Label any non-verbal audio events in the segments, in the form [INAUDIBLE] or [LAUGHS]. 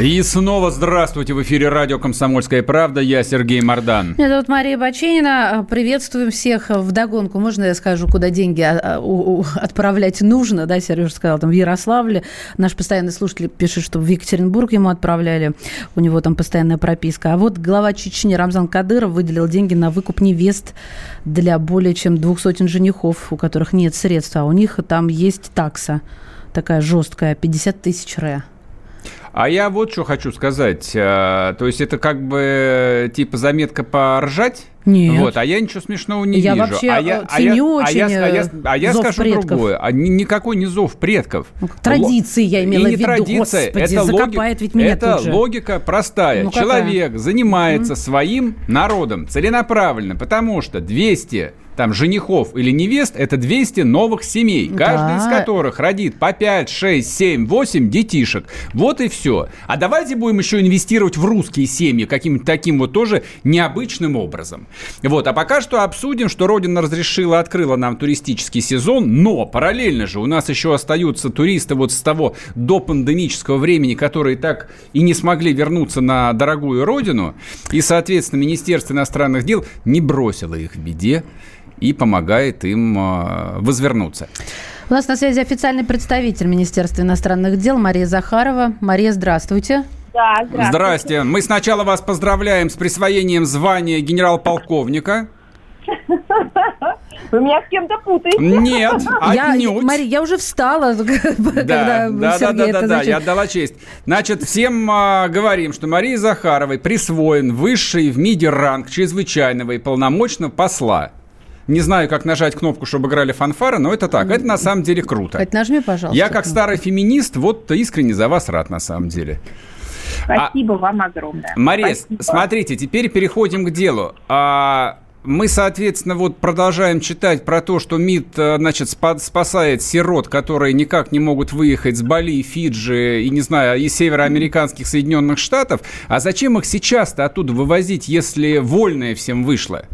И снова здравствуйте. В эфире радио «Комсомольская правда». Я Сергей Мордан. Меня зовут Мария Баченина. Приветствуем всех в догонку. Можно я скажу, куда деньги а, а, отправлять нужно? Да, Сережа сказал, там в Ярославле. Наш постоянный слушатель пишет, что в Екатеринбург ему отправляли. У него там постоянная прописка. А вот глава Чечни Рамзан Кадыров выделил деньги на выкуп невест для более чем двух сотен женихов, у которых нет средств. А у них там есть такса такая жесткая, 50 тысяч ре. А я вот что хочу сказать. Э, то есть это как бы типа заметка поржать? Нет. Вот, а я ничего смешного не я вижу. Вообще а я ценю а я, очень а я, а я, а зов скажу предков. другое. А никакой не зов предков. Ну, традиции я имела И не в виду. традиция, Господи, это закопает логи... ведь меня Это тут же. логика простая. Ну, какая? Человек занимается mm-hmm. своим народом целенаправленно, потому что 200 там женихов или невест это 200 новых семей, каждый Да. из которых родит по 5, 6, 7, 8 детишек. Вот и все. А давайте будем еще инвестировать в русские семьи каким-то таким вот тоже необычным образом. Вот. А пока что обсудим, что Родина разрешила, открыла нам туристический сезон, но параллельно же у нас еще остаются туристы вот с того до пандемического времени, которые так и не смогли вернуться на дорогую Родину. И, соответственно, Министерство иностранных дел не бросило их в беде и помогает им э, возвернуться. У нас на связи официальный представитель Министерства иностранных дел Мария Захарова. Мария, здравствуйте. Да, здравствуйте. Здрасте. Мы сначала вас поздравляем с присвоением звания генерал-полковника. Вы меня с кем-то путаете. Нет, [LAUGHS] Я, отнюдь. Мария, я уже встала, [LAUGHS] когда Да, да, да, Сергей да, это да, да, зачем- я отдала честь. Значит, всем а, говорим, что Марии Захаровой присвоен высший в МИДе ранг чрезвычайного и полномочного посла. Не знаю, как нажать кнопку, чтобы играли фанфары, но это так. Это на самом деле круто. Кать, нажми, пожалуйста. Я как старый феминист, вот искренне за вас рад на самом деле. Спасибо вам огромное. Мария, Спасибо. смотрите, теперь переходим к делу. А, мы, соответственно, вот продолжаем читать про то, что МИД, э, значит, спа- спасает сирот, которые никак не могут выехать с Бали, Фиджи и, не знаю, из североамериканских Соединенных Штатов. А зачем их сейчас-то оттуда вывозить, если вольное всем вышло?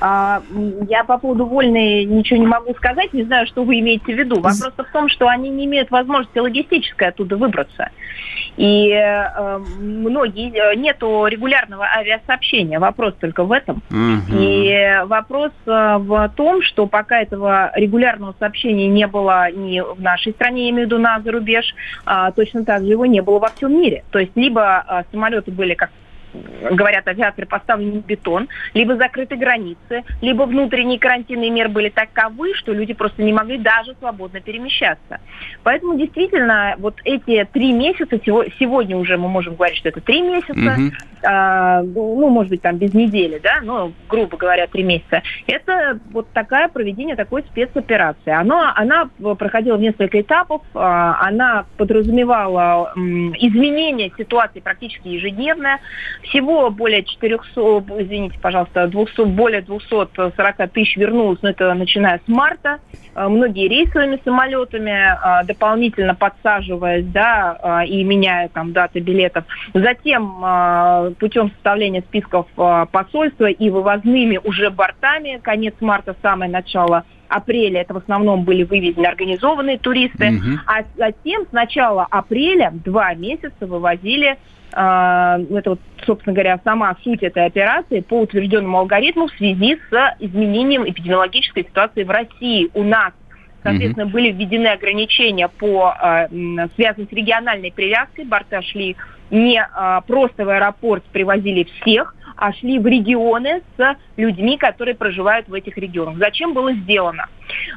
А, я по поводу вольной ничего не могу сказать, не знаю, что вы имеете в виду. Вопрос в том, что они не имеют возможности логистической оттуда выбраться. И э, многие, э, нету регулярного авиасообщения, вопрос только в этом. Мгм. И вопрос э, в том, что пока этого регулярного сообщения не было ни в нашей стране, я имею в виду на зарубеж, а, точно так же его не было во всем мире. То есть либо самолеты были, как говорят авиаторы, поставлены в бетон, либо закрыты границы, либо внутренние карантинные меры были таковы, что люди просто не могли даже свободно перемещаться. Поэтому действительно вот эти три месяца, сего- сегодня уже мы можем говорить, что это три месяца, Мгм. а, ну, может быть, там без недели, да, ну, грубо говоря, три месяца. Это вот такая проведение такой спецоперации. Оно, она проходила в несколько этапов, а, она подразумевала изменение ситуации практически ежедневное. Всего более 400, извините, пожалуйста, 200, более 240 тысяч вернулось, но это начиная с марта. А, Многие рейсовыми самолетами, а, дополнительно подсаживаясь, да, а, и меняя там даты билетов. Затем путем составления списков посольства и вывозными уже бортами, конец марта, самое начало апреля, это в основном были вывезены организованные туристы, Мгм. а затем с начала апреля два месяца вывозили это вот, собственно говоря, сама суть этой операции по утвержденному алгоритму в связи с изменением эпидемиологической ситуации в России. У нас, соответственно, были введены ограничения по а, связанные с региональной привязкой. Борта шли не а, просто в аэропорт, привозили всех, а шли в регионы с людьми, которые проживают в этих регионах. Зачем было сделано?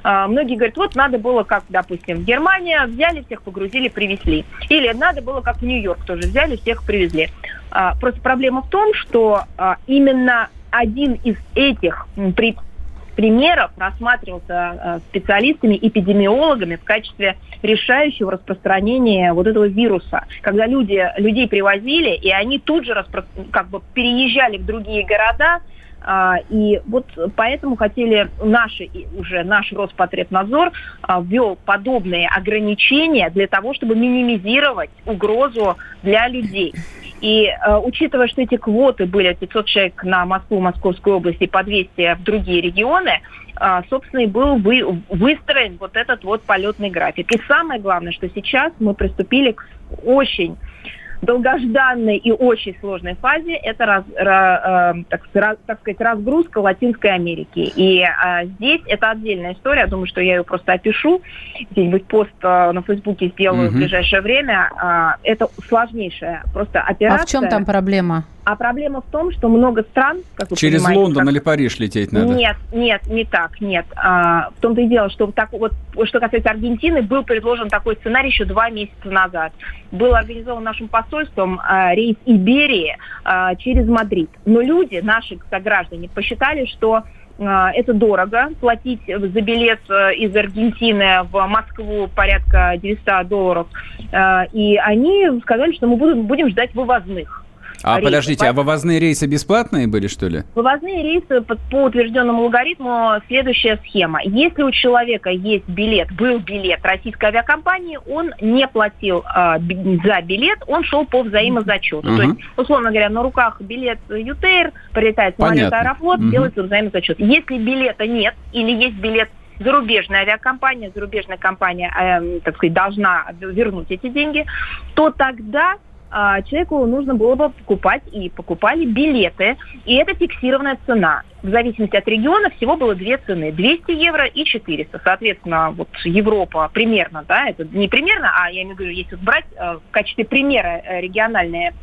А, Многие говорят, вот надо было, как, допустим, в Германии, взяли всех, погрузили, привезли. Или надо было, как в Нью-Йорк, тоже взяли, всех привезли. А, Просто проблема в том, что а, именно один из этих примеров рассматривался э, специалистами, эпидемиологами в качестве решающего распространения вот этого вируса. Когда люди, людей привозили, и они тут же распро- как бы переезжали в другие города, а, и вот поэтому хотели наши, уже наш Роспотребнадзор а, ввел подобные ограничения для того, чтобы минимизировать угрозу для людей. И э, учитывая, что эти квоты были 500 человек на Москву, Московскую область и по 200 в другие регионы, э, собственно, и был вы, выстроен вот этот вот полетный график. И самое главное, что сейчас мы приступили к очень долгожданной и очень сложной фазе это раз, ra, э, так, раз, так сказать разгрузка Латинской Америки. И э, здесь это отдельная история. Я думаю, что я ее просто опишу. Где-нибудь пост э, на Фейсбуке сделаю угу. в ближайшее время. Э, это сложнейшая просто операция. А в чем там проблема? А проблема в том, что много стран, как вы Через Лондон как... или Париж лететь надо? Нет, нет, не так, нет. А, в том-то и дело, что так вот, что касается Аргентины, был предложен такой сценарий еще два месяца назад. Был организован нашим посольством а, рейс Иберии а, через Мадрид. Но люди, наши сограждане, посчитали, что а, это дорого, платить за билет э, из Аргентины в Москву порядка 900 долларов. А, и они сказали, что мы будем ждать вывозных. А рейсы. подождите, а вывозные рейсы бесплатные были, что ли? Вывозные рейсы по, по утвержденному алгоритму следующая схема. Если у человека есть билет, был билет российской авиакомпании, он не платил э, за билет, он шел по взаимозачету. Uh-huh. То есть, условно говоря, на руках билет ЮТР, прилетает самолет Аэрофлот, uh-huh. делается взаимозачет. Если билета нет или есть билет зарубежная авиакомпания, зарубежная компания, э, так сказать, должна вернуть эти деньги, то тогда а, человеку нужно было бы покупать и покупали билеты. И это фиксированная цена. В зависимости от региона всего было две цены. 200 евро и 400. Соответственно, вот Европа примерно, да, это не примерно, а я имею в виду, если брать э, в качестве примера э, региональные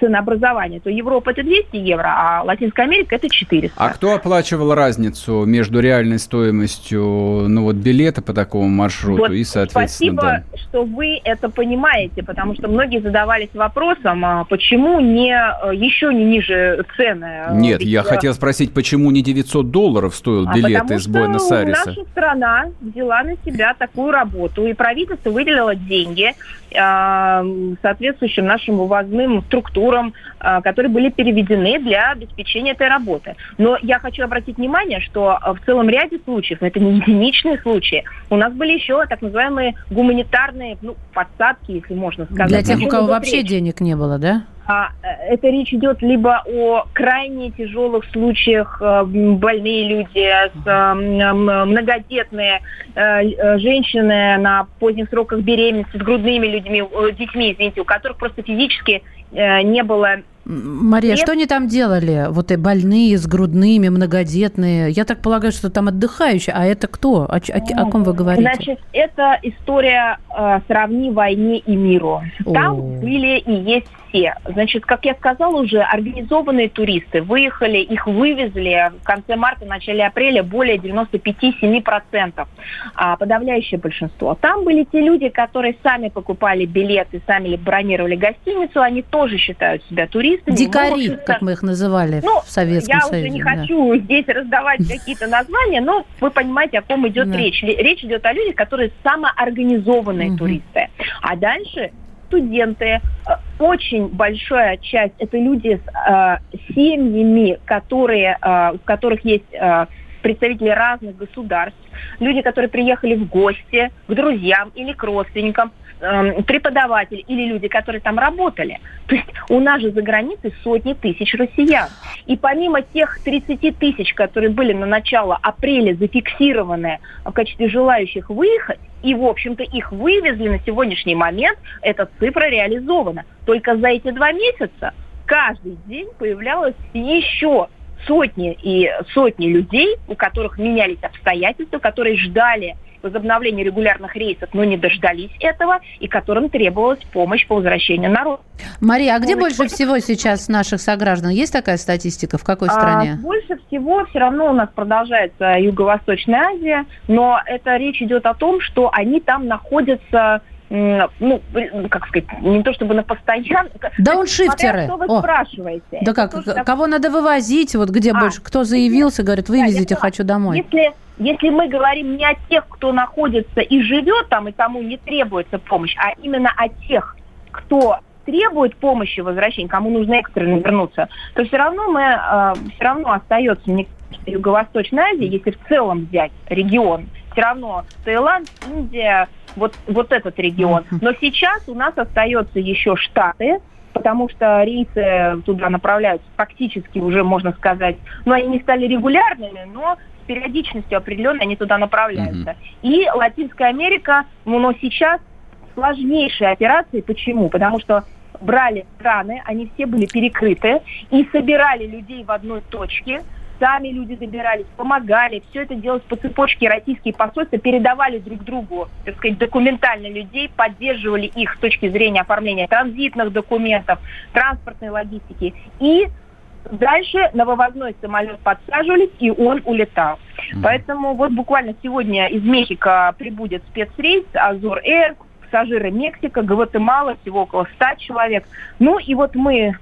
ценообразования, то Европа это 200 евро, а Латинская Америка это 400. А кто оплачивал разницу между реальной стоимостью ну, вот, билета по такому маршруту вот и, соответственно... Спасибо, да. что вы это понимаете, потому что многие задавались вопросом, а почему не э, еще не ниже цены? Нет, Ведь, я хотел спросить, почему не 900 долларов стоил а билет из Буэнос-Айреса? наша страна взяла на себя такую работу, и правительство выделило деньги э, соответствующим нашим вывозным структурам, структурам, а, которые были переведены для обеспечения этой работы. Но я хочу обратить внимание, что а, в целом ряде случаев, это не единичные случаи, у нас были еще так называемые гуманитарные ну, подсадки, если можно сказать. Для тех, у кого вообще речь. денег не было, да? А, э, это речь идет либо о крайне тяжелых случаях, э, больные люди, многодетные э, женщины на поздних сроках беременности с грудными людьми, детьми, извините, у которых просто физически не было Мария, Нет. что они там делали? Вот и больные, с грудными, многодетные. Я так полагаю, что там отдыхающие. А это кто? О, о, о ком вы говорите? Значит, это история э, «Сравни войне и миру». Там О. были и есть все. Значит, как я сказала уже, организованные туристы выехали, их вывезли в конце марта, начале апреля более 95-7%, а подавляющее большинство. Там были те люди, которые сами покупали билеты, сами бронировали гостиницу, они тоже считают себя туристами. Дикари, но, как мы их называли ну, в Советском я Союзе. Я уже не да. хочу здесь раздавать какие-то названия, но вы понимаете, о ком идет да. речь. Речь идет о людях, которые самоорганизованные угу. туристы. А дальше студенты, э, очень большая часть это люди с э, семьями, которые, э, в которых есть э, представители разных государств, люди, которые приехали в гости к друзьям или к родственникам, э, преподаватели или люди, которые там работали. То есть у нас же за границей сотни тысяч россиян. И помимо тех 30 тысяч, которые были на начало апреля зафиксированы в качестве желающих выехать, и, в общем-то, их вывезли на сегодняшний момент, эта цифра реализована. Только за эти два месяца каждый день появлялось еще сотни и сотни людей, у которых менялись обстоятельства, которые ждали возобновления регулярных рейсов, но не дождались этого, и которым требовалась помощь по возвращению народа. Мария, а где помощь больше всего сейчас наших сограждан? Есть такая статистика? В какой а, стране? А, больше всего все равно у нас продолжается Юго-Восточная Азия, но это речь идет о том, что они там находятся ну, как сказать, не то чтобы на постоянно. [LAUGHS] Дауншифтеры. Смотря, что вы О. спрашиваете. Да как, то, что... кого надо вывозить, вот где а, больше, кто заявился, говорит, вывезите, да, хочу домой. Если, если мы говорим не о тех, кто находится и живет там, и кому не требуется помощь, а именно о тех, кто требует помощи возвращения, кому нужно экстренно вернуться, то все равно мы, э, все равно остается, мне кажется, Юго-Восточная Азия, если в целом взять регион, все равно Таиланд, Индия, вот, вот этот регион. Но сейчас у нас остается еще Штаты, потому что рейсы туда направляются практически уже, можно сказать, ну, они не стали регулярными, но периодичностью определенной они туда направляются. Mm-hmm. И Латинская Америка, но сейчас сложнейшие операции. Почему? Потому что брали страны, они все были перекрыты, и собирали людей в одной точке, сами люди добирались, помогали, все это делалось по цепочке российские посольства, передавали друг другу, так сказать, документально людей, поддерживали их с точки зрения оформления транзитных документов, транспортной логистики. И дальше на вывозной самолет подсаживались, и он улетал. Mm-hmm. Поэтому вот буквально сегодня из Мехико прибудет спецрейс Азор Air, пассажиры Мексика, Гватемала, всего около 100 человек. Ну и вот мы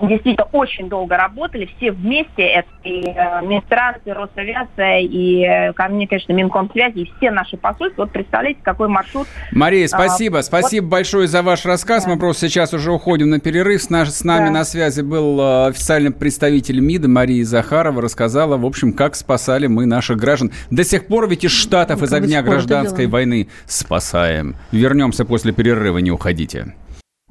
действительно очень долго работали, все вместе, это и э, Минтранс, и Росавиация, и э, ко мне, конечно, Минкомсвязи, и все наши посольства. Вот представляете, какой маршрут. Мария, спасибо, а, спасибо вот. большое за ваш рассказ. Да. Мы просто сейчас уже уходим на перерыв. С, наш, с нами да. на связи был э, официальный представитель МИДа Мария Захарова, рассказала, в общем, как спасали мы наших граждан. До сих пор ведь из Штатов, ну, из огня гражданской войны спасаем. Вернемся после перерыва, не уходите.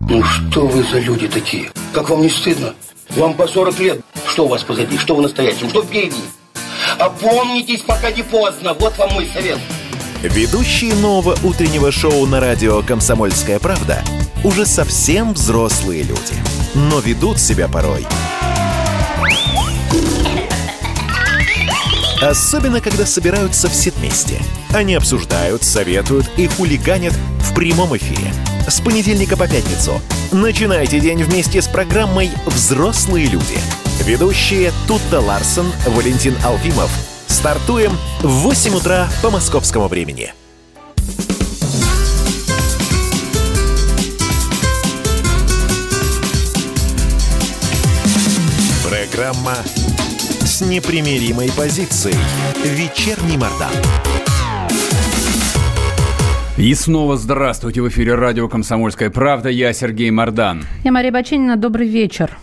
Ну что вы за люди такие? Как вам не стыдно? Вам по 40 лет. Что у вас позади? Что вы настоящем? Что впереди? Опомнитесь, пока не поздно. Вот вам мой совет. Ведущие нового утреннего шоу на радио «Комсомольская правда» уже совсем взрослые люди. Но ведут себя порой. Особенно, когда собираются все вместе. Они обсуждают, советуют и хулиганят в прямом эфире – с понедельника по пятницу. Начинайте день вместе с программой «Взрослые люди». Ведущие Тутта Ларсон, Валентин Алфимов. Стартуем в 8 утра по московскому времени. Программа с непримиримой позицией. Вечерний Мордан. И снова здравствуйте в эфире радио «Комсомольская правда». Я Сергей Мордан. Я Мария Баченина. Добрый вечер.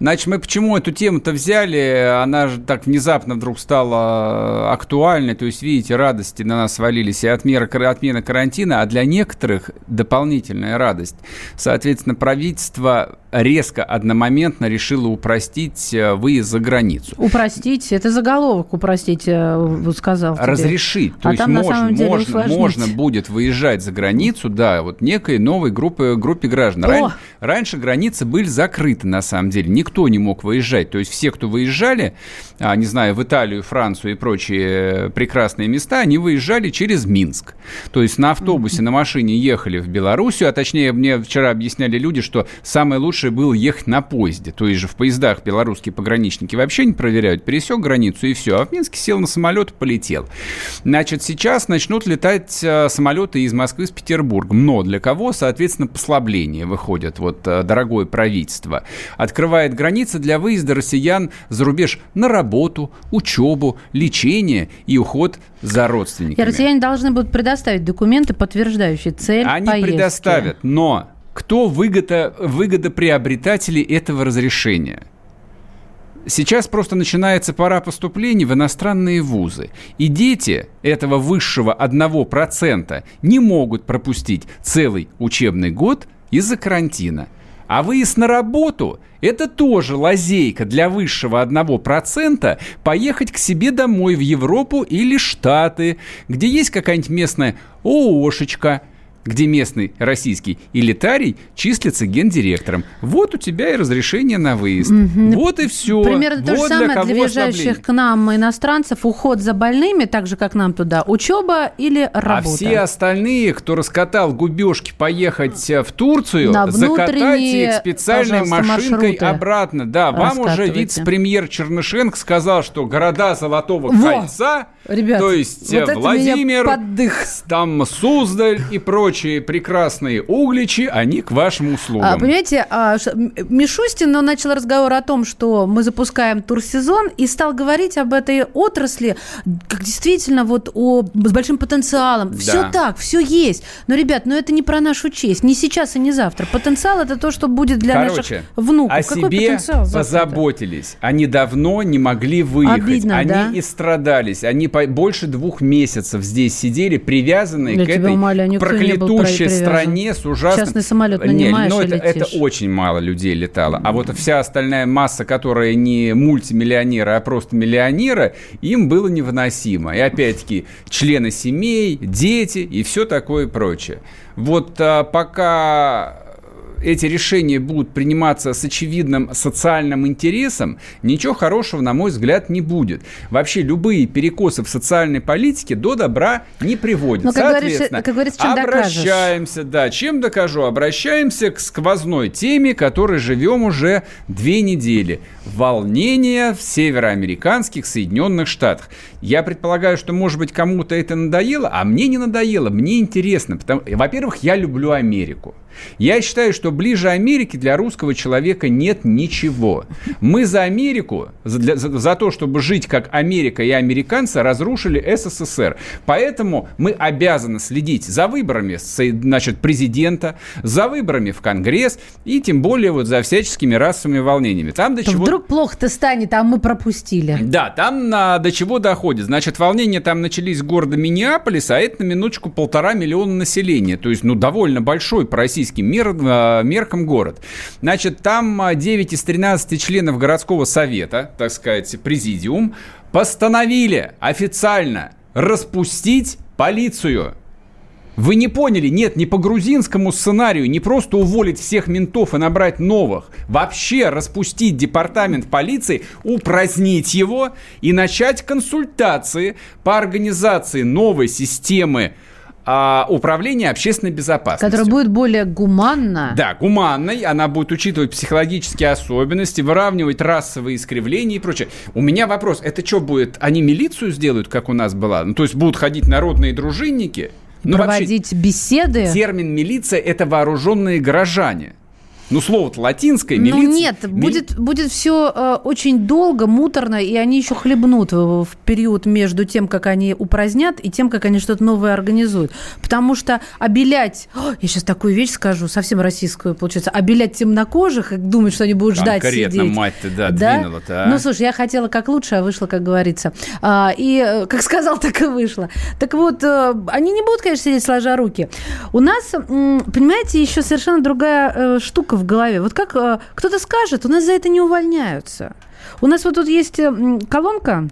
Значит, мы почему эту тему-то взяли? Она же так внезапно вдруг стала актуальной. То есть, видите, радости на нас свалились и отмена, отмена карантина, а для некоторых дополнительная радость. Соответственно, правительство резко, одномоментно решило упростить э, выезд за границу. Упростить? Это заголовок упростить, э, сказал. Тебе. Разрешить. То а есть там, можно, можно, можно будет выезжать за границу, да, вот некой новой группе, группе граждан. Ран, раньше границы были закрыты, на самом деле. Никто не мог выезжать. То есть все, кто выезжали, а, не знаю, в Италию, Францию и прочие прекрасные места, они выезжали через Минск. То есть на автобусе, на машине ехали в Белоруссию, а точнее мне вчера объясняли люди, что самое лучшее было ехать на поезде. То есть же в поездах белорусские пограничники вообще не проверяют. Пересек границу и все. А в Минске сел на самолет и полетел. Значит, сейчас начнут летать э, самолеты из Москвы с Петербурга. Но для кого, соответственно, послабление выходит. Вот э, дорогое правительство. Открывает границы для выезда россиян за рубеж на работу работу, учебу, лечение и уход за родственниками. И россияне должны будут предоставить документы, подтверждающие цель Они поездки. предоставят, но кто выгода, выгодоприобретатели этого разрешения? Сейчас просто начинается пора поступлений в иностранные вузы. И дети этого высшего 1% не могут пропустить целый учебный год из-за карантина. А выезд на работу – это тоже лазейка для высшего 1% поехать к себе домой в Европу или Штаты, где есть какая-нибудь местная ООшечка – где местный российский элитарий числится гендиректором. Вот у тебя и разрешение на выезд. Mm-hmm. Вот и все. Примерно вот то же самое для, для въезжающих к нам иностранцев. Уход за больными, так же, как нам туда. Учеба или а работа. А все остальные, кто раскатал губежки поехать в Турцию, закатать их специальной машинкой обратно. Да, вам уже вице-премьер Чернышенко сказал, что города Золотого Во! Кольца, Ребят, то есть вот Владимир, там Суздаль и прочее, прочие прекрасные угличи, они к вашим услугам. А, понимаете, а, Мишустин но начал разговор о том, что мы запускаем турсезон, и стал говорить об этой отрасли, как действительно вот о, с большим потенциалом. Да. Все так, все есть. Но, ребят, ну это не про нашу честь. Не сейчас и не завтра. Потенциал это то, что будет для Короче, наших внуков. О Какой себе позаботились. Они давно не могли выехать. Обидно, они да? и страдались. Они по... больше двух месяцев здесь сидели, привязанные Я к этой умоляю, проклятой цветущей стране с ужасным... Частный самолет нанимаешь Нет, ну, это, это очень мало людей летало. А вот вся остальная масса, которая не мультимиллионеры, а просто миллионеры, им было невыносимо. И опять-таки члены семей, дети и все такое прочее. Вот а, пока эти решения будут приниматься с очевидным социальным интересом, ничего хорошего, на мой взгляд, не будет. Вообще любые перекосы в социальной политике до добра не приводят. Но, ну, как Соответственно, как говорится, чем обращаемся, докажешь? да, чем докажу? Обращаемся к сквозной теме, которой живем уже две недели. Волнение в североамериканских Соединенных Штатах. Я предполагаю, что, может быть, кому-то это надоело, а мне не надоело, мне интересно. Потому... Во-первых, я люблю Америку. Я считаю, что ближе Америки для русского человека нет ничего. Мы за Америку, за, за, за то, чтобы жить как Америка и американцы, разрушили СССР. Поэтому мы обязаны следить за выборами значит, президента, за выборами в Конгресс и тем более вот за всяческими расовыми волнениями. Там до чего... Вдруг плохо-то станет, а мы пропустили. Да, там на... до чего доходит. Значит, волнения там начались с города Миннеаполис, а это на минуточку полтора миллиона населения. То есть, ну, довольно большой по российским мер... Э, меркам город. Значит, там 9 из 13 членов городского совета, так сказать, президиум, постановили официально распустить полицию. Вы не поняли? Нет, не по грузинскому сценарию, не просто уволить всех ментов и набрать новых. Вообще распустить департамент полиции, упразднить его и начать консультации по организации новой системы а, управления общественной безопасностью. Которая будет более гуманна. Да, гуманной. Она будет учитывать психологические особенности, выравнивать расовые искривления и прочее. У меня вопрос, это что будет? Они милицию сделают, как у нас была? Ну, то есть будут ходить народные дружинники? Ну, проводить вообще, беседы. Термин милиция – это вооруженные горожане. Ну, слово-то латинское, милиция. Ну, нет, мили... будет, будет все э, очень долго, муторно, и они еще хлебнут в, период между тем, как они упразднят, и тем, как они что-то новое организуют. Потому что обелять, о, я сейчас такую вещь скажу, совсем российскую, получается, обелять темнокожих и думать, что они будут ждать Конкретно, сидеть. мать ты, да, да? двинула-то, а? Ну, слушай, я хотела как лучше, а вышло, как говорится. А, и э, как сказал, [LAUGHS] так и вышло. Так вот, э, они не будут, конечно, сидеть сложа руки. У нас, понимаете, еще совершенно другая э, штука в голове. Вот как э, кто-то скажет, у нас за это не увольняются. У нас вот тут есть колонка,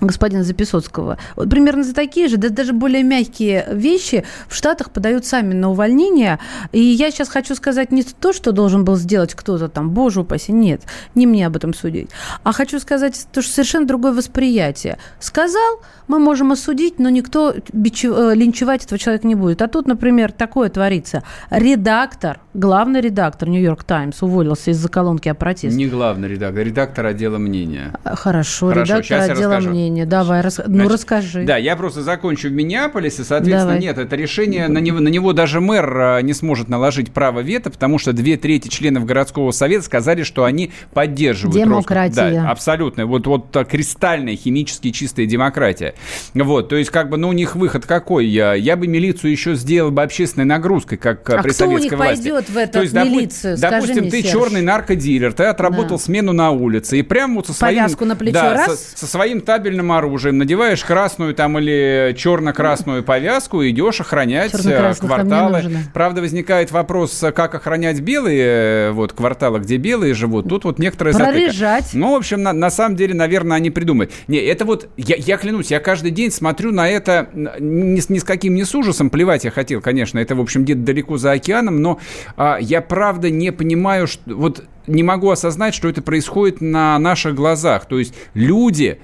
господина Записоцкого. Вот примерно за такие же, да, даже более мягкие вещи в Штатах подают сами на увольнение. И я сейчас хочу сказать не то, что должен был сделать кто-то там, боже упаси, нет, не мне об этом судить. А хочу сказать то, что совершенно другое восприятие. Сказал, мы можем осудить, но никто э, линчевать этого человека не будет. А тут, например, такое творится. Редактор, главный редактор Нью-Йорк Таймс уволился из-за колонки о протесте. Не главный редактор, редактор отдела мнения. Хорошо, Хорошо редактор отдела мнения мнение. Давай, рас... ну Значит, расскажи. Да, я просто закончу в Миннеаполисе, соответственно, Давай. нет, это решение, на него, на него даже мэр а, не сможет наложить право вето, потому что две трети членов городского совета сказали, что они поддерживают Демократия. Роском. Да, абсолютно. Вот, вот кристальная, химически чистая демократия. Вот, то есть, как бы, ну, у них выход какой? Я, я бы милицию еще сделал бы общественной нагрузкой, как а при кто советской у них власти. пойдет в эту то есть, милицию? Допу- допустим, мне, ты Серж. черный наркодилер, ты отработал да. смену на улице, и прям вот со своим... Повязку на плечо да, раз. Со, со своим табелем табельным оружием, надеваешь красную там или черно-красную повязку, идешь охранять э, кварталы. Правда, возникает вопрос, как охранять белые э, вот кварталы, где белые живут. Тут вот некоторые Прорежать. Ну, в общем, на, на самом деле, наверное, они придумают. Не, это вот, я, я клянусь, я каждый день смотрю на это ни, ни с каким не с ужасом, плевать я хотел, конечно, это, в общем, где-то далеко за океаном, но а, я правда не понимаю, что вот не могу осознать, что это происходит на наших глазах. То есть люди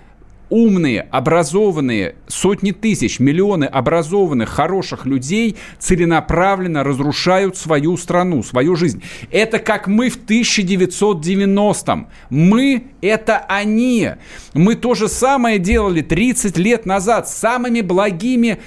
умные, образованные, сотни тысяч, миллионы образованных, хороших людей целенаправленно разрушают свою страну, свою жизнь. Это как мы в 1990-м. Мы – это они. Мы то же самое делали 30 лет назад самыми благими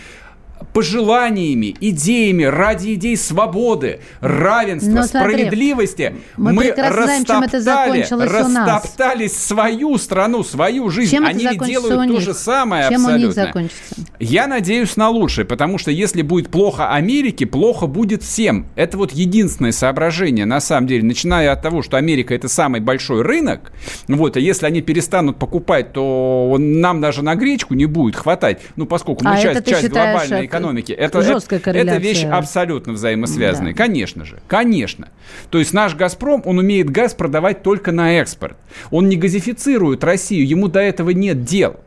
пожеланиями, идеями ради идей свободы, равенства, Но, справедливости мы, мы растоптали, растоптали свою страну, свою жизнь. Чем Они это делают то же самое Чем абсолютно. у них закончится? Я надеюсь на лучшее, потому что если будет плохо Америке, плохо будет всем. Это вот единственное соображение, на самом деле, начиная от того, что Америка это самый большой рынок, вот, а если они перестанут покупать, то нам даже на гречку не будет хватать, ну, поскольку мы а часть, часть глобальной экономики. Это, это, это вещь абсолютно взаимосвязанная. Да. Конечно же, конечно. То есть наш «Газпром», он умеет газ продавать только на экспорт. Он не газифицирует Россию, ему до этого нет дел.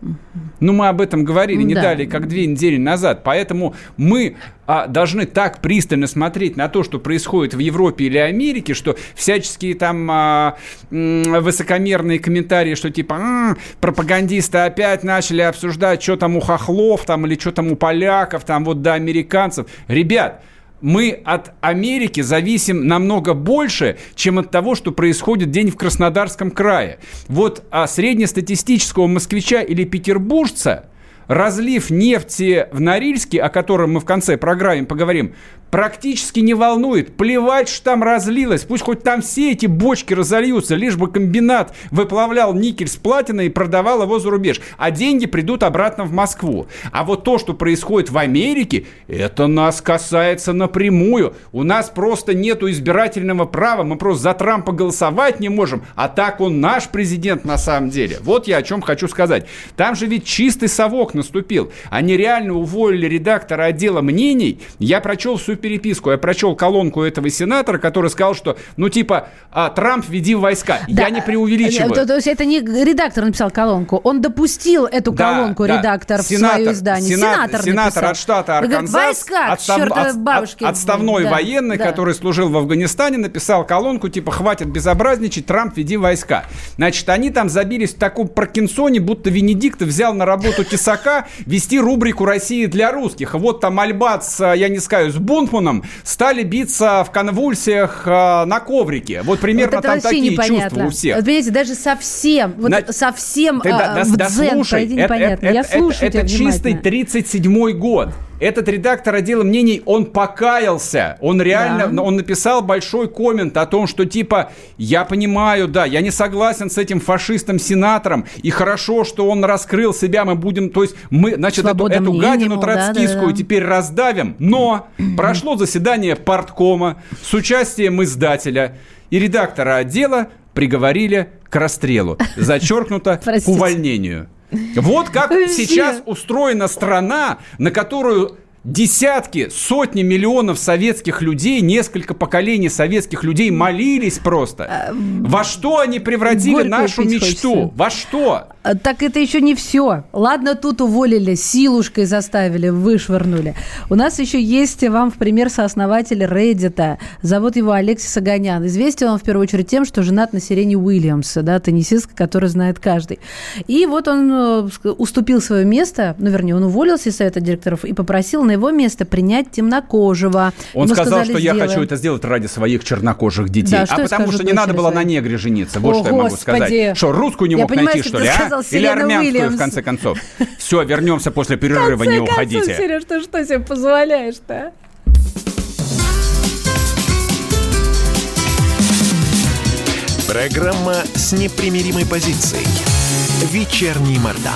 Ну, мы об этом говорили не да. далее, как две недели назад. Поэтому мы а, должны так пристально смотреть на то, что происходит в Европе или Америке, что всяческие там а, высокомерные комментарии, что типа а, пропагандисты опять начали обсуждать, что там у хохлов там или что там у поляков, там вот до американцев. Ребят, мы от Америки зависим намного больше, чем от того, что происходит день в Краснодарском крае. Вот а среднестатистического москвича или петербуржца – разлив нефти в Норильске, о котором мы в конце программы поговорим, практически не волнует. Плевать, что там разлилось. Пусть хоть там все эти бочки разольются, лишь бы комбинат выплавлял никель с платиной и продавал его за рубеж. А деньги придут обратно в Москву. А вот то, что происходит в Америке, это нас касается напрямую. У нас просто нету избирательного права. Мы просто за Трампа голосовать не можем. А так он наш президент на самом деле. Вот я о чем хочу сказать. Там же ведь чистый совок наступил. Они реально уволили редактора отдела мнений. Я прочел всю переписку, я прочел колонку этого сенатора, который сказал, что, ну, типа, а, Трамп, веди войска. Да. Я не преувеличиваю. То, то есть это не редактор написал колонку, он допустил эту да, колонку, да. редактор, сенатор, в свое издание. Сенатор, сенатор от штата Арканзас, войска, отстав, от, бабушки. отставной да, военный, да. который служил в Афганистане, написал колонку, типа, хватит безобразничать, Трамп, веди войска. Значит, они там забились в таком Паркинсоне, будто Венедикт взял на работу Тесака вести рубрику «России для русских». Вот там Альбат с, я не скажу, с Бунт Бронфманом стали биться в конвульсиях э, на коврике. Вот примерно вот там такие непонятно. чувства у всех. Вот, понимаете, даже совсем, вот на... совсем Ты, э, да, в да, дзен слушай, это, непонятно. Это, Я слушаю Это, это чистый 37-й год этот редактор отдела мнений, он покаялся. Он реально, да. он написал большой коммент о том, что типа, я понимаю, да, я не согласен с этим фашистом-сенатором, и хорошо, что он раскрыл себя, мы будем, то есть мы, значит, эту, эту гадину троцкистскую да, да, да. теперь раздавим, но прошло заседание парткома с участием издателя и редактора отдела приговорили к расстрелу. [LAUGHS] Зачеркнуто к увольнению. Вот как сейчас устроена страна, на которую десятки, сотни миллионов советских людей, несколько поколений советских людей молились просто. А, Во что они превратили нашу мечту? Хочется. Во что? А, так это еще не все. Ладно, тут уволили, силушкой заставили, вышвырнули. У нас еще есть вам в пример сооснователь Reddit. Зовут его Алексис Аганян. Известен он в первую очередь тем, что женат на Сирене Уильямса, да, теннисистка, которую знает каждый. И вот он э, уступил свое место, ну, вернее, он уволился из совета директоров и попросил на его место принять темнокожего. Он Ему сказал, сказали, что я хочу это сделать ради своих чернокожих детей. Да, а потому что не надо было на негре жениться. Вот О, что я могу сказать. Что, русскую не я мог понимаю, найти, что ли, а? Или армянскую, Уильямс. в конце концов. Все, вернемся после перерыва, не уходите. Сереж, ты что себе позволяешь-то? Программа с непримиримой позицией. Вечерний Мордан.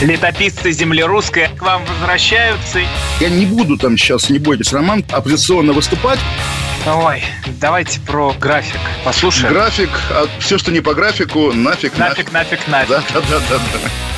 Летописцы земли русской к вам возвращаются. Я не буду там сейчас, не бойтесь, Роман, оппозиционно выступать. Ой, давайте про график послушаем. График, а все, что не по графику, нафиг, нафиг. Нафиг, нафиг, нафиг. Да, да, да, да.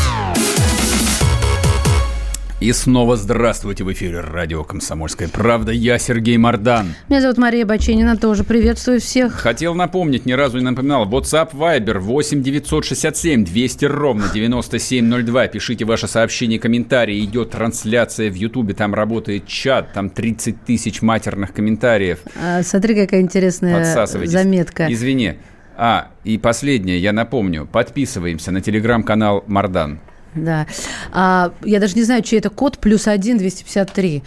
И снова здравствуйте в эфире радио «Комсомольская правда». Я Сергей Мордан. Меня зовут Мария Баченина, тоже приветствую всех. Хотел напомнить, ни разу не напоминал. WhatsApp Viber 8 967 200 ровно 9702. Пишите ваши сообщения, комментарии. Идет трансляция в Ютубе, там работает чат, там 30 тысяч матерных комментариев. А, смотри, какая интересная заметка. Извини. А, и последнее, я напомню, подписываемся на телеграм-канал Мардан. Да. А, я даже не знаю, чей это код, плюс один, 253.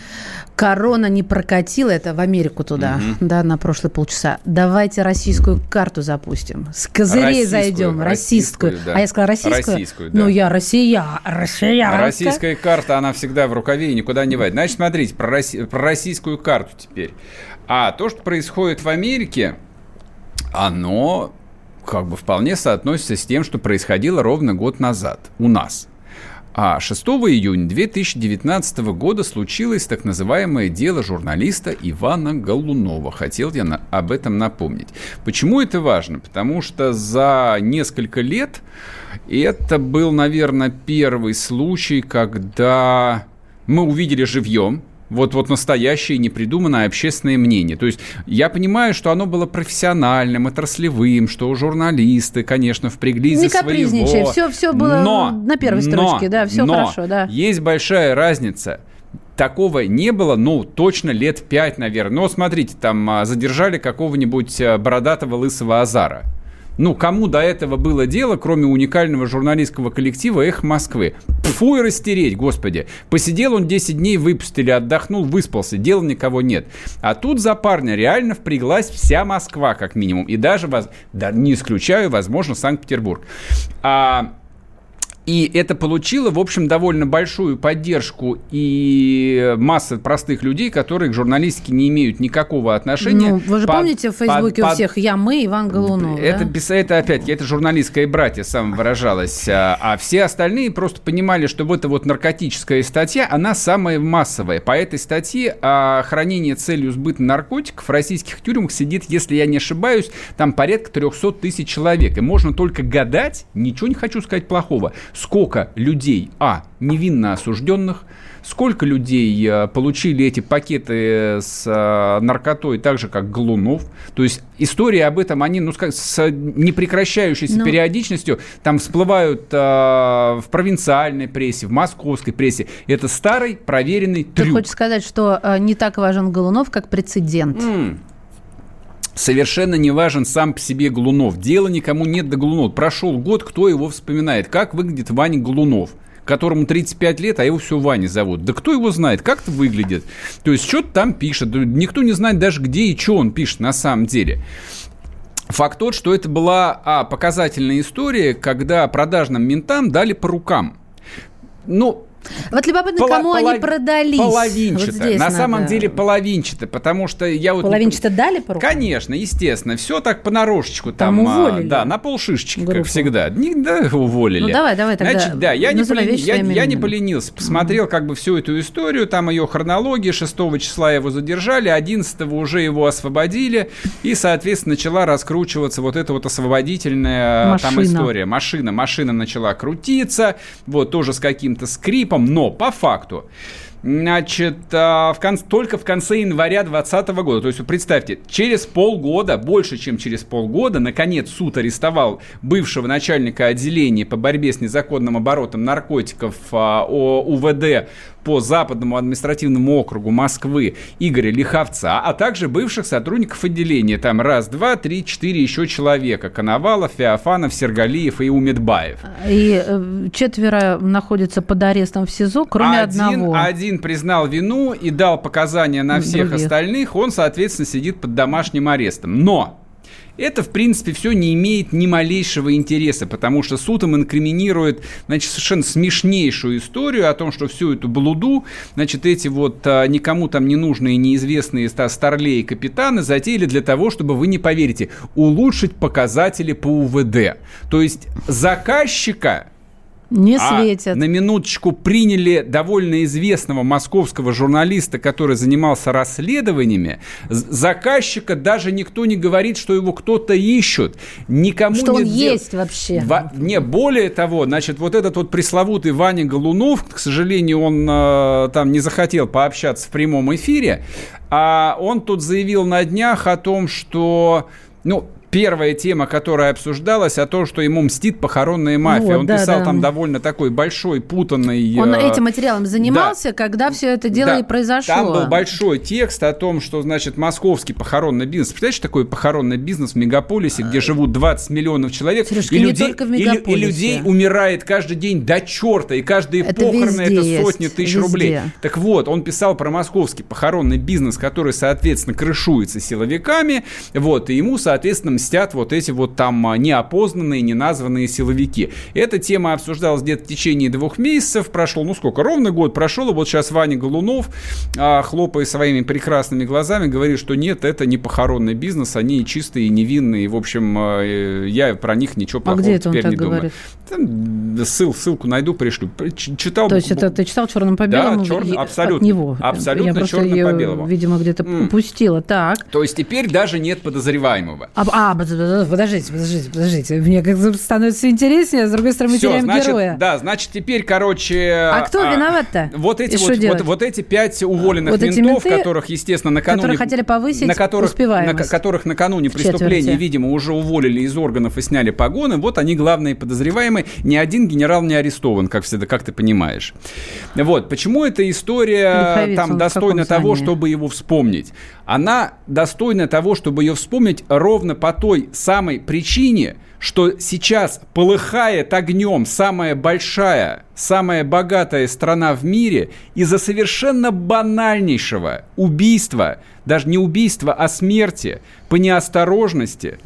Корона не прокатила, это в Америку туда, угу. да, на прошлые полчаса. Давайте российскую карту запустим. С козырей российскую, зайдем, российскую. российскую да. А я сказала российскую? Российскую, да. Ну, я Россия, Россия. Российская карта, она всегда в рукаве и никуда не вайт. Значит, смотрите, про, Росси... про российскую карту теперь. А то, что происходит в Америке, оно как бы вполне соотносится с тем, что происходило ровно год назад у нас. А 6 июня 2019 года случилось так называемое дело журналиста Ивана Голунова. Хотел я на, об этом напомнить. Почему это важно? Потому что за несколько лет это был, наверное, первый случай, когда мы увидели живьем вот, вот настоящее непридуманное общественное мнение. То есть я понимаю, что оно было профессиональным, отраслевым, что журналисты, конечно, впряглись Не за своего. все, все было но, на первой строчке, но, да, все но хорошо, да. есть большая разница такого не было, ну, точно лет пять, наверное. Но смотрите, там а, задержали какого-нибудь а, бородатого лысого Азара. Ну, кому до этого было дело, кроме уникального журналистского коллектива «Эх Москвы»? Фу и растереть, господи. Посидел он 10 дней, выпустили, отдохнул, выспался, дела никого нет. А тут за парня реально впряглась вся Москва, как минимум. И даже, да, не исключаю, возможно, Санкт-Петербург. А и это получило, в общем, довольно большую поддержку и масса простых людей, которые к журналистике не имеют никакого отношения. Ну, вы же под, помните в Фейсбуке под, у всех «Я, мы», Иван Голунов, это, да? это опять, это журналистское братья сам выражалось. А, а все остальные просто понимали, что вот эта вот наркотическая статья, она самая массовая. По этой статье о хранении целью сбыта наркотиков в российских тюрьмах сидит, если я не ошибаюсь, там порядка 300 тысяч человек. И можно только гадать, ничего не хочу сказать плохого, сколько людей, а, невинно осужденных, сколько людей э, получили эти пакеты с э, наркотой, так же, как Глунов. То есть истории об этом, они, ну, с непрекращающейся Но... Ну. периодичностью там всплывают э, в провинциальной прессе, в московской прессе. Это старый проверенный трюк. Ты хочешь сказать, что э, не так важен Голунов, как прецедент? Mm. Совершенно не важен сам по себе Глунов. Дела никому нет до Глунов. Прошел год, кто его вспоминает? Как выглядит Ваня Глунов? которому 35 лет, а его все Ваня зовут. Да кто его знает, как это выглядит? То есть, что-то там пишет. Никто не знает даже, где и что он пишет на самом деле. Факт тот, что это была а, показательная история, когда продажным ментам дали по рукам. Ну, вот любопытно, Поло- кому полов... они продались. Половинчато. Вот на надо... самом деле половинчато, потому что я вот... Половинчато дали по рукам? Конечно, естественно. Все так понарошечку. Там, там а, уволили. Да, на полшишечки, Группу. как всегда. Не, да, уволили. Ну давай, давай тогда. Значит, да, я не, полен... я, я не поленился. Посмотрел как бы всю эту историю, там ее хронология. 6 числа его задержали, 11 уже его освободили. И, соответственно, начала раскручиваться вот эта вот освободительная машина. там история. Машина, машина начала крутиться. Вот, тоже с каким-то скрипом скрипом, но по факту Значит, а, в кон... только в конце января 2020 года, то есть представьте, через полгода, больше, чем через полгода, наконец суд арестовал бывшего начальника отделения по борьбе с незаконным оборотом наркотиков а, УВД по Западному административному округу Москвы Игоря Лиховца, а также бывших сотрудников отделения. Там раз, два, три, четыре еще человека. Коновалов, Феофанов, Сергалиев и Умедбаев. И э, четверо находятся под арестом в СИЗО, кроме один, одного. Один признал вину и дал показания на всех Других. остальных. Он, соответственно, сидит под домашним арестом. Но это, в принципе, все не имеет ни малейшего интереса, потому что суд им инкриминирует, значит, совершенно смешнейшую историю о том, что всю эту блуду, значит, эти вот а, никому там не нужные, неизвестные старлеи капитаны затеяли для того, чтобы, вы не поверите, улучшить показатели по УВД. То есть заказчика Не а светят. на минуточку приняли довольно известного московского журналиста, который занимался расследованиями. Заказчика даже никто не говорит, что его кто-то ищет. Никому Что нет он дел- есть вообще. Во- не, более того, значит, вот этот вот пресловутый Ваня Голунов, к сожалению, он э, там не захотел пообщаться в прямом эфире, а он тут заявил на днях о том, что, ну, Первая тема, которая обсуждалась, о том, что ему мстит похоронная мафия. Вот, он да, писал да. там довольно такой большой, путанный... Он э, этим материалом занимался, когда все это дело да. и произошло. Там был большой текст о том, что, значит, московский похоронный бизнес. Представляешь, такой похоронный бизнес в мегаполисе, где живут 20 миллионов человек, Сережка, и, людей, и и людей умирает каждый день до черта, и каждые Это похороны это есть, сотни тысяч везде. рублей. Так вот, он писал про московский похоронный бизнес, который, соответственно, крышуется силовиками, вот, и ему, соответственно, мстят вот эти вот там а, неопознанные, неназванные силовики. Эта тема обсуждалась где-то в течение двух месяцев, прошло, ну сколько, ровно год прошел, и вот сейчас Ваня Голунов, а, хлопая своими прекрасными глазами, говорит, что нет, это не похоронный бизнес, они чистые и невинные, в общем, э, я про них ничего А плохого где это он теперь так не думаю. говорит? Там, ссыл, ссылку найду, пришлю. Читал То есть это ты читал черным по белому? Да, и- абсолютно. От него. Абсолютно Я чёрным её, по белому. видимо, где-то упустила. Так. То есть теперь даже нет подозреваемого. А, а, под- под- подождите, подождите, подождите. Мне как-то становится интереснее, а с другой стороны, мы Всё, теряем значит, героя. да, значит, теперь, короче... А кто виноват-то? Вот эти вот, вот, вот эти пять уволенных Вот ментов, менты, которых, естественно, накануне... которые хотели повысить на которых, успеваемость. на ко- которых накануне В четверти. преступления, видимо, уже уволили из органов и сняли погоны, вот они главные подозреваемые. Ни один генерал не арестован, как всегда, как ты понимаешь. Вот, почему эта история Лиховец там достойна того, чтобы его вспомнить? Она достойна того, чтобы ее вспомнить ровно по той самой причине, что сейчас полыхает огнем самая большая, самая богатая страна в мире из-за совершенно банальнейшего убийства, даже не убийства, а смерти по неосторожности.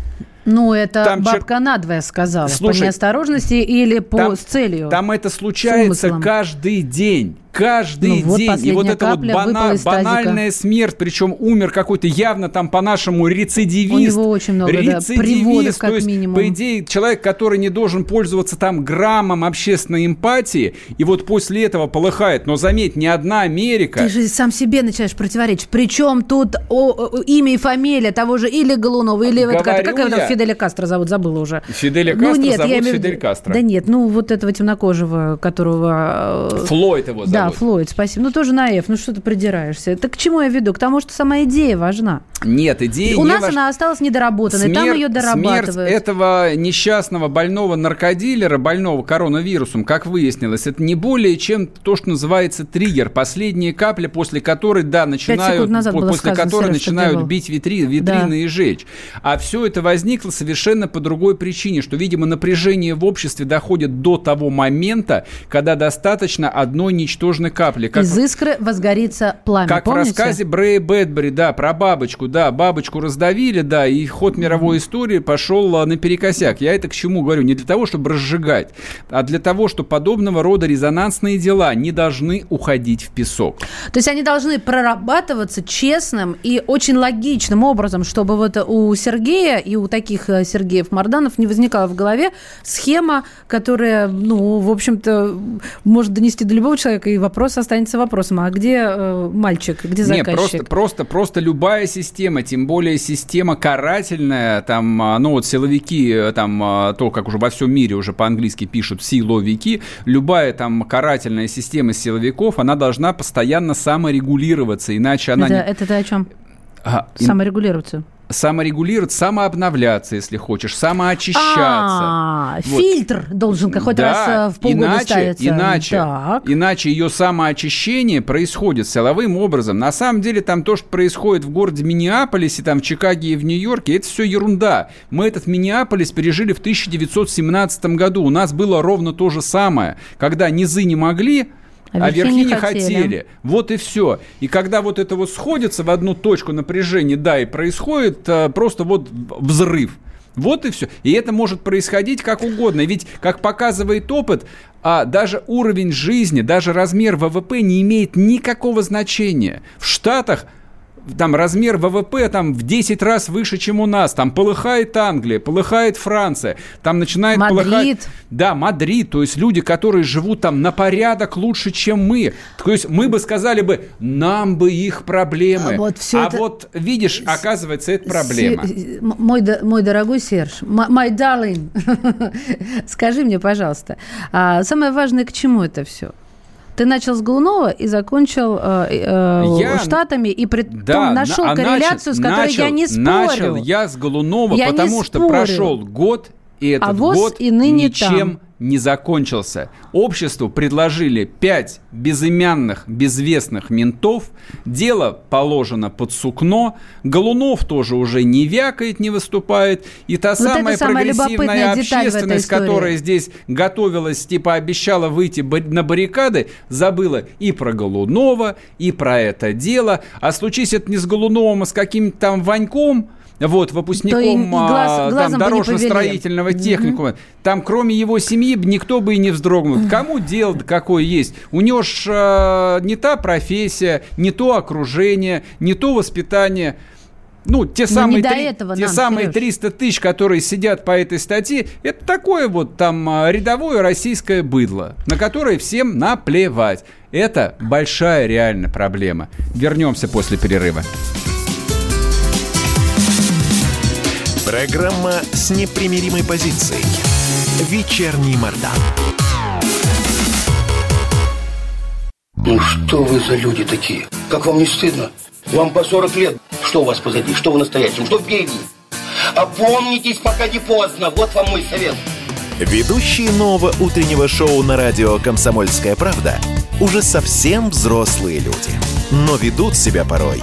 Ну, это Там чер- бабка надвое сказала. Слушай, по неосторожности или по Там- с целью? Там это случается каждый день. Каждый Ну вот день. И вот это вот бана- банальная смерть, причем умер какой-то явно там по-нашему рецидивист. У него очень много, да, Рецидивист, приводов, как то есть, минимум. по идее, человек, который не должен пользоваться там граммом общественной эмпатии, и вот после этого полыхает. Но заметь, не одна Америка. Ты же сам себе начинаешь противоречить. Причем тут о- о- имя и фамилия того же или Голунова, или вот как, Говорю как его. Фиделя Кастро зовут, забыла уже. Фиделя Ну, Кастро нет, зовут я имею Фидель Кастро. Да нет, ну вот этого темнокожего, которого... э, Флойд его зовут. Да, Флойд, спасибо. Ну, тоже на F, ну что ты придираешься? Так к чему я веду? К тому, что сама идея важна. Нет, идея У не нас ваш- она осталась недоработанной, там Смерть- ее Смерть дорабатывают. этого несчастного больного наркодилера, больного коронавирусом, как выяснилось, это не более чем то, что называется триггер. Последняя капля, после которой, да, начинают, назад по- после которой Сереж, начинают бить витри- витрины Да. и жечь. А все это возникло совершенно по другой причине, что, видимо, напряжение в обществе доходит до того момента, когда достаточно одной ничтожной капли. Как Из искры возгорится пламя. как Помните? в рассказе Брэя Бэдбери, да, про бабочку, да, бабочку раздавили, да, и ход мировой истории пошел а, наперекосяк. Я это к чему говорю? Не для того, чтобы разжигать, а для того, что подобного рода резонансные дела не должны уходить в песок. То есть они должны прорабатываться честным и очень логичным образом, чтобы вот у Сергея и у таких э, Сергеев Марданов не возникала в голове схема, которая, ну, в общем-то, может донести до любого человека, и вопрос останется вопросом. А где э, мальчик, где заказчик? просто, просто, просто любая система, тем более система карательная, там, а, ну вот силовики, э, там, а, то, как уже во всем мире уже по-английски пишут силовики, любая там карательная система силовиков, она должна постоянно саморегулироваться, иначе она это, не... это ты о чем? А, и- Саморегулироваться. саморегулировать, самообновляться, если хочешь, самоочищаться. А, Вот. фильтр должен хоть Да, раз э, в полгода иначе, ставиться. Иначе, Так. иначе ее самоочищение происходит силовым образом. На самом деле там то, что происходит в городе Миннеаполисе, там в Чикаге и в Нью-Йорке, это все ерунда. Мы этот Миннеаполис пережили в 1917 году. У нас было ровно то же самое. Когда низы не могли, а, верхи не хотели. Вот и все. И когда вот это вот сходится в одну точку напряжения, да, и происходит э, просто вот взрыв. Вот и все. И это может происходить как угодно. Ведь, как показывает опыт, а даже уровень жизни, даже размер ВВП не имеет никакого значения. В Штатах там размер ВВП там в 10 раз выше, чем у нас. Там полыхает Англия, полыхает Франция, там начинает Мадрид. полыхать... Да, Мадрид, то есть люди, которые живут там на порядок лучше, чем мы. То есть мы бы сказали бы, нам бы их проблемы. А вот всё а это- вот видишь, оказывается, это проблема. Мой, мой дорогой Серж, my darling, [LAUGHS] скажи мне, пожалуйста, а самое важное, к чему это все? Ты начал с Голунова и закончил э, э, Я- Штатами, и при Да, том нашел на- а корреляцию, с начал- которой я начал- не спорю. Начал я с Голунова, Я потому что спорю. прошел год, и этот А год и ныне ничем там. не закончился. Обществу предложили пять безымянных, безвестных ментов. Дело положено под сукно. Голунов тоже уже не вякает, не выступает. И та Вот самая самая прогрессивная этой общественность, которая здесь готовилась, типа обещала выйти на баррикады, забыла и про Голунова, и про это дело. А случись это не с Голуновым, а с каким-то там Ваньком, вот, выпускником глаз- а, там, дорожно-строительного техникума, там кроме его семьи никто бы и не вздрогнул. Кому дело какое есть? У него ж а, не та профессия, не то окружение, не то воспитание. Ну, те Но самые, не до три- этого те нам, самые Серёж. 300 тысяч, которые сидят по этой статье, это такое вот там а, рядовое российское быдло, на которое всем наплевать. Это большая реальная проблема. Вернемся после перерыва. Программа с непримиримой позицией. Вечерний Мордан. Ну что вы за люди такие? Как вам не стыдно? Вам по 40 лет. Что у вас позади? Что в настоящем? Что впереди? Опомнитесь, пока не поздно. Вот вам мой совет. Ведущие нового утреннего шоу на радио «Комсомольская правда» уже совсем взрослые люди. Но ведут себя порой.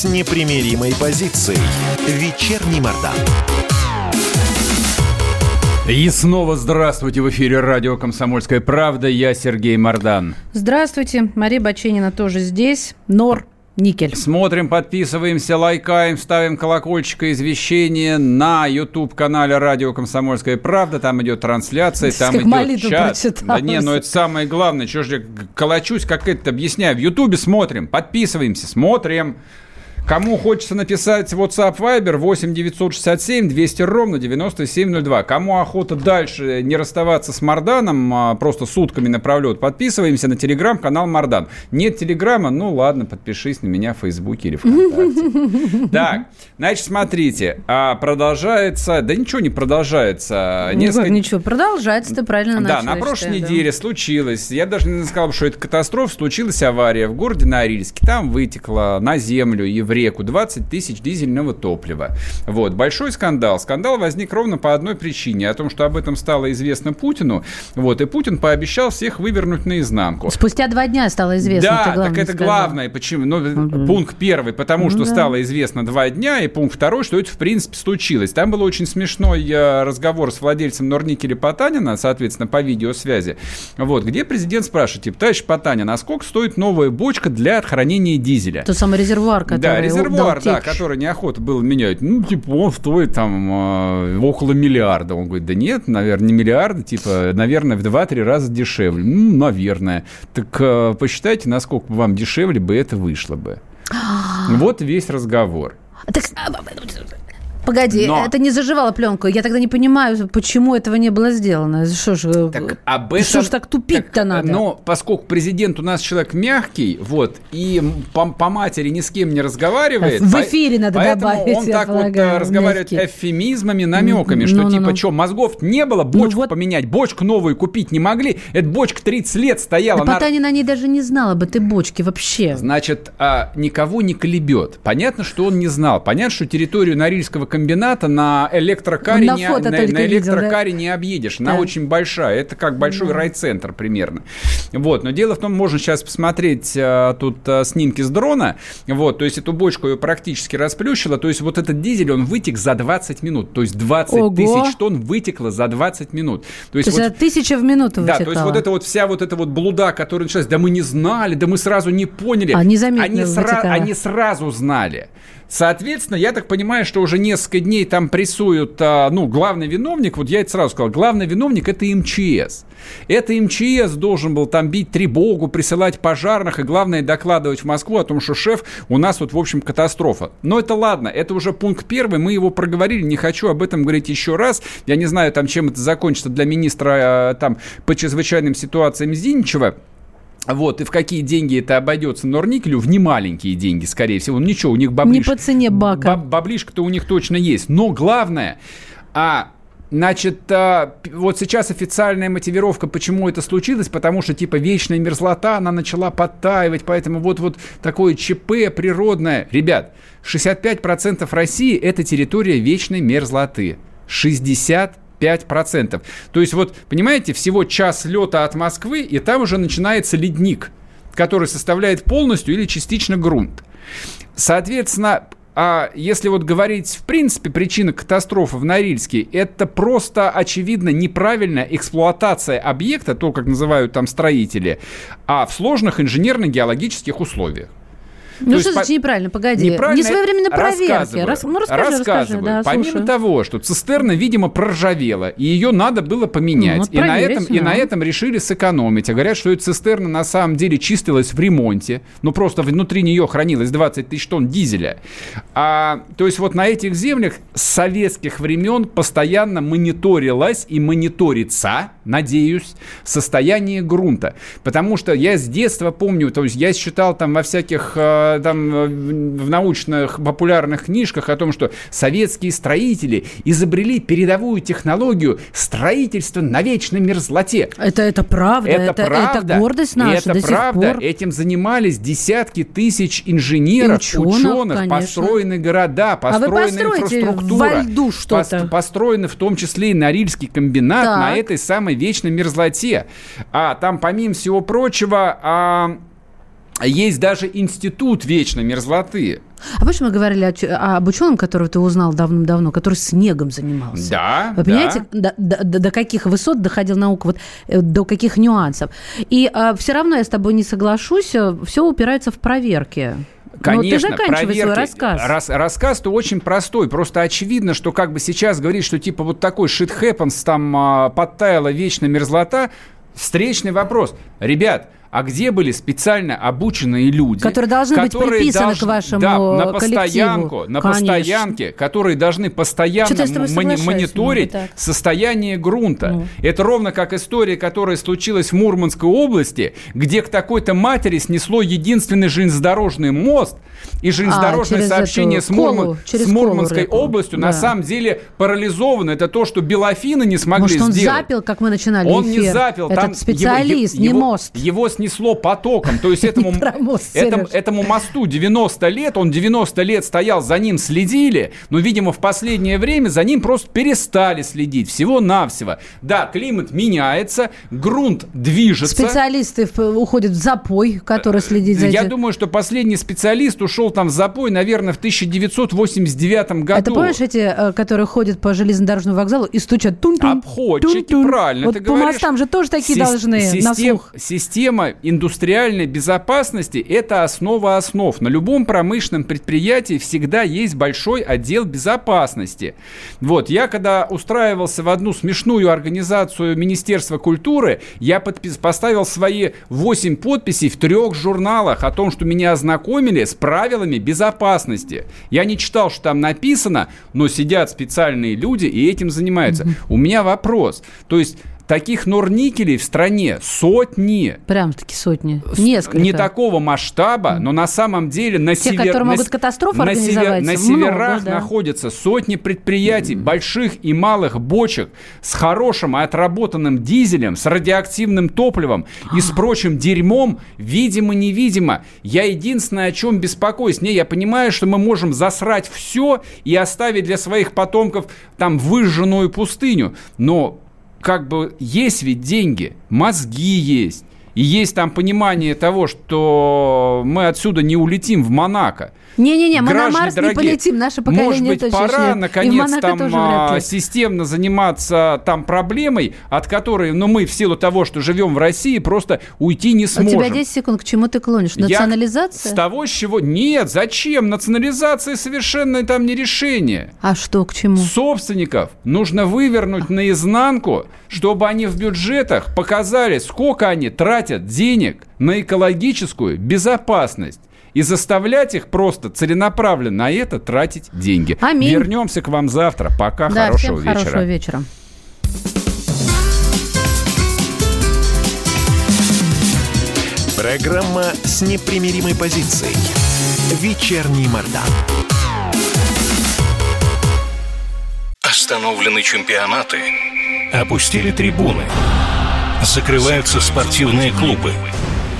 с непримиримой позицией. Вечерний Мордан. И снова здравствуйте в эфире радио «Комсомольская правда». Я Сергей Мордан. Здравствуйте, Мария Баченина тоже здесь. Нор, никель. Смотрим, подписываемся, лайкаем, ставим колокольчик и извещение на YouTube-канале «Радио Комсомольская правда». Там идет трансляция, там Как идет чат. Да не, ну это самое главное. Чего же я колочусь, как это объясняю. В Ютубе смотрим, подписываемся, смотрим. Кому хочется написать WhatsApp Viber 8 967 200 ровно 9702. Кому охота дальше не расставаться с Марданом, а просто сутками напролет, подписываемся на телеграм-канал Мардан. Нет телеграма, ну ладно, подпишись на меня в Фейсбуке или ВКонтакте. [LAUGHS] Так, значит, смотрите, а продолжается, да ничего не продолжается. Ну, Несколько- ничего, продолжается, ты правильно да, на прошлой неделе случилось, я даже не сказал, что это катастрофа, случилась авария в городе Норильске. Там вытекло на землю и в реку 20 тысяч дизельного топлива. Вот, большой скандал. Скандал возник ровно по одной причине, о том, что об этом стало известно Путину. Вот, и Путин пообещал всех вывернуть наизнанку. Спустя два дня стало известно. Да, главное так это сказал. главное. Почему? Ну, пункт первый, потому что Ну да. стало известно два дня, и пункт второй, что это в принципе случилось. Там был очень смешной э, разговор с владельцем Норникеля Потанина, соответственно, по видеосвязи. Вот, где президент спрашивает, типа, товарищ Потанин, а сколько стоит новая бочка для хранения дизеля? Тот самый резервуар, который Да, резервуар, да, который неохота было менять. Ну, типа, он стоит там э, около миллиарда. Он говорит, да нет, наверное, не миллиарда, типа, наверное, в 2-3 раза дешевле. Ну, наверное. Так э, посчитайте, насколько вам дешевле бы это вышло бы. Вот весь разговор. Так, а, Погоди, Но- это не заживала пленку. Я тогда не понимаю, почему этого не было сделано. Что ж, э, Так об этом... что ж так тупить-то так, надо? Но поскольку президент у нас человек мягкий, вот, и по, по матери ни с кем не разговаривает... В по- эфире надо поэтому добавить, он так вот полагаю, э, разговаривает мягкий. эвфемизмами, намеками, что Ну-ну-ну. типа, что, мозгов не было, бочку вот- поменять, бочку новую купить не могли, эта бочка 30 лет стояла Да на... Потанин о ней даже не знал об этой бочке вообще. Значит, а, никого не колебет. Понятно, что он не знал. Понятно, что территорию Норильского комбината на электрокаре, На не, на, на видел, электрокаре не объедешь. Она Да. очень большая. Это как большой райцентр примерно. Вот. Но дело в том, можно сейчас посмотреть э, тут э, снимки с дрона. Вот. То есть эту бочку ее практически расплющило. То есть вот этот дизель, он вытек за 20 минут. То есть 20 Ого. тысяч тонн вытекло за 20 минут. То То есть есть вот тысяча в минуту да, то есть вытекала. вот это вот вся вот эта вот блуда, которая началась, да мы не знали, да мы сразу не поняли. А, незаметно они, сра- вытекала. они сразу знали. Соответственно, я так понимаю, что уже несколько дней там прессуют, а, ну, главный виновник, вот я это сразу сказал, главный виновник это МЧС. Это МЧС должен был там бить тревогу, присылать пожарных и, главное, докладывать в Москву о том, что шеф, у нас вот, в общем, катастрофа. Но это ладно, это уже пункт первый, мы его проговорили, не хочу об этом говорить еще раз. Я не знаю, там, чем это закончится для министра, а, там, по чрезвычайным ситуациям Зиничева. Вот, и в какие деньги это обойдется Норникелю? В немаленькие деньги, скорее всего. Ну, ничего, у них баблиш... Не по цене бака. Баб- баблишка-то у них точно есть. Но главное, а, значит, а, вот сейчас официальная мотивировка, почему это случилось, потому что, типа, вечная мерзлота, она начала подтаивать, поэтому вот-вот такое ЧП природное. Ребят, 65% России – это территория вечной мерзлоты. 60 5%. То есть вот, понимаете, всего час лета от Москвы, и там уже начинается ледник, который составляет полностью или частично грунт. Соответственно, а если вот говорить, в принципе, причина катастрофы в Норильске, это просто, очевидно, неправильная эксплуатация объекта, то, как называют там строители, а в сложных инженерно-геологических условиях. Ну То что значит по- неправильно? Погоди. Неправильно Не своевременно проверки. Рас- Ну расскажи, расскажи. Рассказываю. Да, Помимо слушаю. того, что цистерна, видимо, проржавела, и ее надо было поменять. Ну, вот и, на этом, и на этом решили сэкономить. А говорят, что эта цистерна на самом деле чистилась в ремонте. Ну, просто внутри нее хранилось 20 тысяч тонн дизеля. А, то есть вот на этих землях с советских времен постоянно мониторилась и мониторится, надеюсь, состояние грунта. Потому что я с детства помню, то есть я считал там во всяких э, там э, в научных популярных книжках о том, что советские строители изобрели передовую технологию строительства на вечной мерзлоте. Это, это правда. Это, это, правда. это гордость наша Это до сих правда. пор. Этим занимались десятки тысяч инженеров, И ученых, ученых, конечно. построены города, А построена постройте инфраструктура. во льду что-то. пос- построены в том числе и Норильский комбинат Так. на этой самой вечной мерзлоте. А там, помимо всего прочего, а, есть даже институт вечной мерзлоты. А помнишь, мы говорили о, об ученом, которого ты узнал давным-давно, который снегом занимался? Да, Вы да. понимаете, до, до- до- до каких высот доходила наука, вот, э, до каких нюансов. И все равно я с тобой не соглашусь, все упирается в проверки. Конечно, ну, ты проверки. свой рассказ. Рас- рассказ-то очень простой. Просто очевидно, что как бы сейчас говорить, что типа вот такой shit happens, там а, подтаяла вечная мерзлота. Встречный вопрос. Ребят, а где были специально обученные люди, Которые должны быть приписаны к вашему да, на коллективу? постоянку, на Конечно. постоянке, которые должны постоянно мони- мониторить ну, состояние грунта. Ну. Это ровно как история, которая случилась в Мурманской области, где к такой-то матери снесло единственный железнодорожный мост, и железнодорожное А, сообщение с, Мурман- Колу, с Мурманской Колу областью на Да. самом деле парализовано. Это то, что Белофины не смогли Может, он сделать. запил, как мы начинали Он не эфир? запил, Это там специалист, его, не его- мост. Его снесло потоком, то есть этому, [LAUGHS] этому, этому мосту 90 лет, он 90 лет стоял, за ним следили, но, видимо, в последнее время за ним просто перестали следить, всего-навсего. Да, климат меняется, грунт движется. Специалисты уходят в запой, который следит за Я этим. думаю, что последний специалист ушел там в запой, наверное, в 1989 году. Это помнишь эти, э, которые ходят по железнодорожному вокзалу и стучат тун тун Обходчики, правильно Вот ты по говоришь. мостам же тоже такие Сис- должны на систем- слух. Система индустриальной безопасности – это основа основ. На любом промышленном предприятии всегда есть большой отдел безопасности. Вот, я когда устраивался в одну смешную организацию Министерства культуры, я подпис- поставил свои 8 подписей в трех журналах о том, что меня ознакомили с правилами безопасности. Я не читал, что там написано, но сидят специальные люди и этим занимаются. У меня вопрос. То есть таких норникелей в стране сотни. Прям-таки сотни. Несколько. Не такого масштаба, но на самом деле на Те, север... которые на могут катастрофу на, север- организовать, на много, северах да. находятся сотни предприятий, больших и малых бочек с хорошим и отработанным дизелем, с радиоактивным топливом и с прочим дерьмом, видимо-невидимо. Я единственное, о чем беспокоюсь, не, я понимаю, что мы можем засрать все и оставить для своих потомков там выжженную пустыню, но как бы есть ведь деньги, мозги есть. И есть там понимание того, что мы отсюда не улетим в Монако. Не-не-не, мы на Марс не дорогие, полетим, наше поколение Может быть, точно пора, нет. Наконец, там а, системно заниматься там проблемой, от которой, ну, мы в силу того, что живем в России, просто уйти не У сможем. тебя 10 секунд, к чему ты клонишь? Я Национализация? С того, с чего... Нет, зачем? Национализация совершенно там не решение. А что, к чему? Собственников нужно вывернуть наизнанку, чтобы они в бюджетах показали, сколько они тратят денег на экологическую безопасность. И заставлять их просто целенаправленно на это тратить деньги. Аминь. Вернемся к вам завтра. Пока, да, хорошего всем вечера. хорошего вечера. Программа с непримиримой позицией. Вечерний Мордан. Остановлены чемпионаты. Опустили трибуны. Закрываются спортивные клубы.